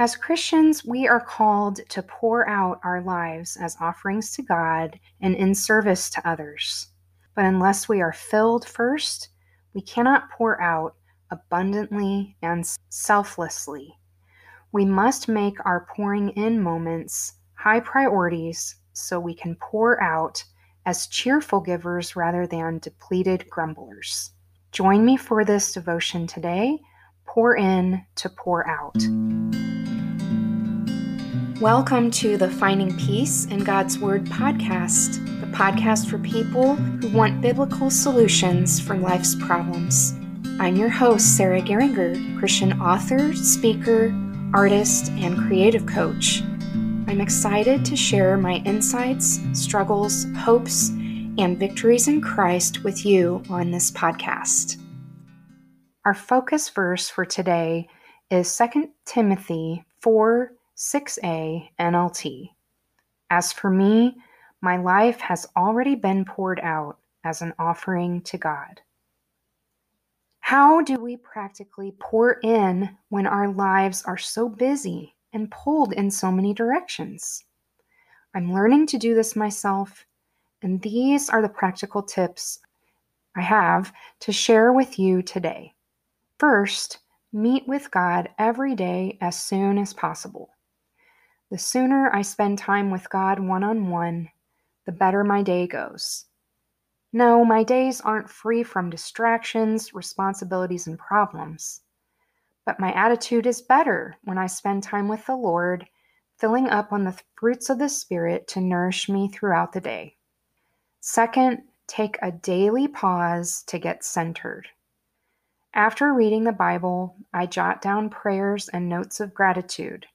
As Christians, we are called to pour out our lives as offerings to God and in service to others. But unless we are filled first, we cannot pour out abundantly and selflessly. We must make our pouring in moments high priorities so we can pour out as cheerful givers rather than depleted grumblers. Join me for this devotion today. Pour in to pour out. Welcome to the Finding Peace in God's Word podcast, the podcast for people who want biblical solutions for life's problems. I'm your host, Sarah Geringer, Christian author, speaker, artist, and creative coach. I'm excited to share my insights, struggles, hopes, and victories in Christ with you on this podcast. Our focus verse for today is 2 Timothy 4 6a NLT. As for me, my life has already been poured out as an offering to God. How do we practically pour in when our lives are so busy and pulled in so many directions? I'm learning to do this myself, and these are the practical tips I have to share with you today. First, meet with God every day as soon as possible. The sooner I spend time with God one on one, the better my day goes. No, my days aren't free from distractions, responsibilities, and problems. But my attitude is better when I spend time with the Lord, filling up on the fruits of the Spirit to nourish me throughout the day. Second, take a daily pause to get centered. After reading the Bible, I jot down prayers and notes of gratitude.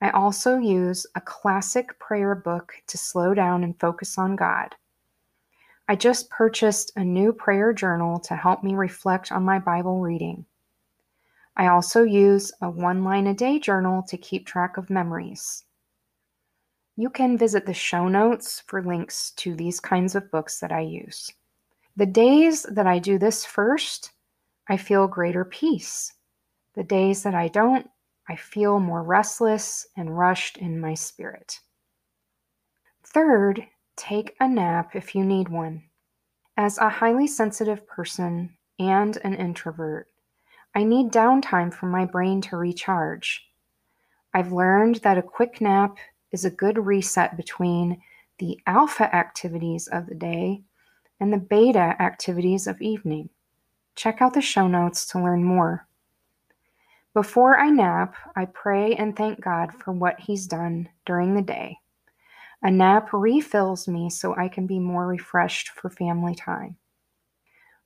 I also use a classic prayer book to slow down and focus on God. I just purchased a new prayer journal to help me reflect on my Bible reading. I also use a one line a day journal to keep track of memories. You can visit the show notes for links to these kinds of books that I use. The days that I do this first, I feel greater peace. The days that I don't, I feel more restless and rushed in my spirit. Third, take a nap if you need one. As a highly sensitive person and an introvert, I need downtime for my brain to recharge. I've learned that a quick nap is a good reset between the alpha activities of the day and the beta activities of evening. Check out the show notes to learn more. Before I nap, I pray and thank God for what He's done during the day. A nap refills me so I can be more refreshed for family time.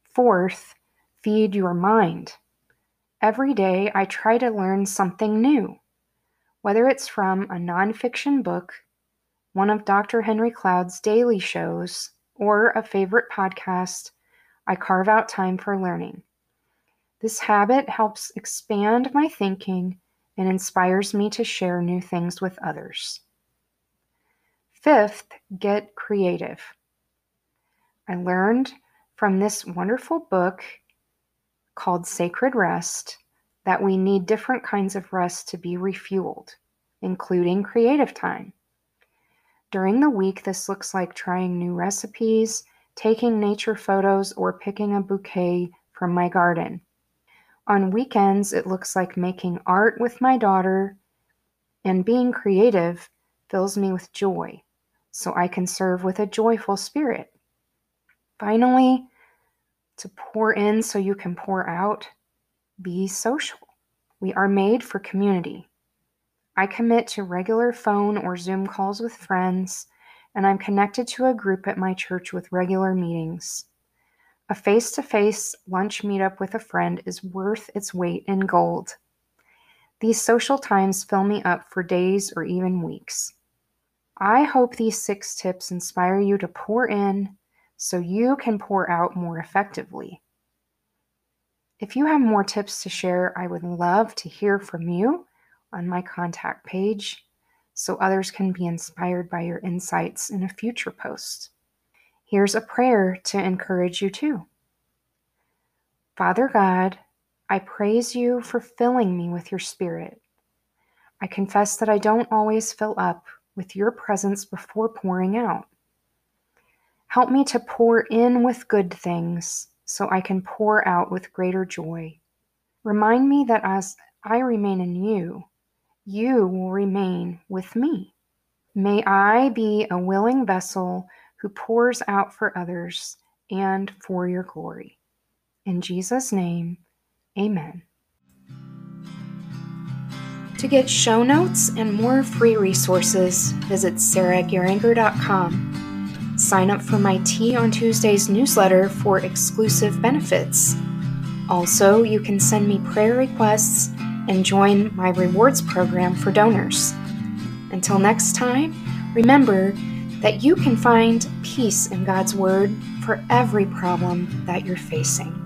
Fourth, feed your mind. Every day I try to learn something new, whether it's from a nonfiction book, one of Dr. Henry Cloud's daily shows, or a favorite podcast. I carve out time for learning. This habit helps expand my thinking and inspires me to share new things with others. Fifth, get creative. I learned from this wonderful book called Sacred Rest that we need different kinds of rest to be refueled, including creative time. During the week, this looks like trying new recipes, taking nature photos, or picking a bouquet from my garden. On weekends, it looks like making art with my daughter, and being creative fills me with joy, so I can serve with a joyful spirit. Finally, to pour in so you can pour out, be social. We are made for community. I commit to regular phone or Zoom calls with friends, and I'm connected to a group at my church with regular meetings. A face to face lunch meetup with a friend is worth its weight in gold. These social times fill me up for days or even weeks. I hope these six tips inspire you to pour in so you can pour out more effectively. If you have more tips to share, I would love to hear from you on my contact page so others can be inspired by your insights in a future post. Here's a prayer to encourage you too. Father God, I praise you for filling me with your Spirit. I confess that I don't always fill up with your presence before pouring out. Help me to pour in with good things so I can pour out with greater joy. Remind me that as I remain in you, you will remain with me. May I be a willing vessel who pours out for others and for your glory. In Jesus' name, amen. To get show notes and more free resources, visit sarahgeringer.com. Sign up for my Tea on Tuesdays newsletter for exclusive benefits. Also, you can send me prayer requests and join my rewards program for donors. Until next time, remember that you can find peace in God's Word for every problem that you're facing.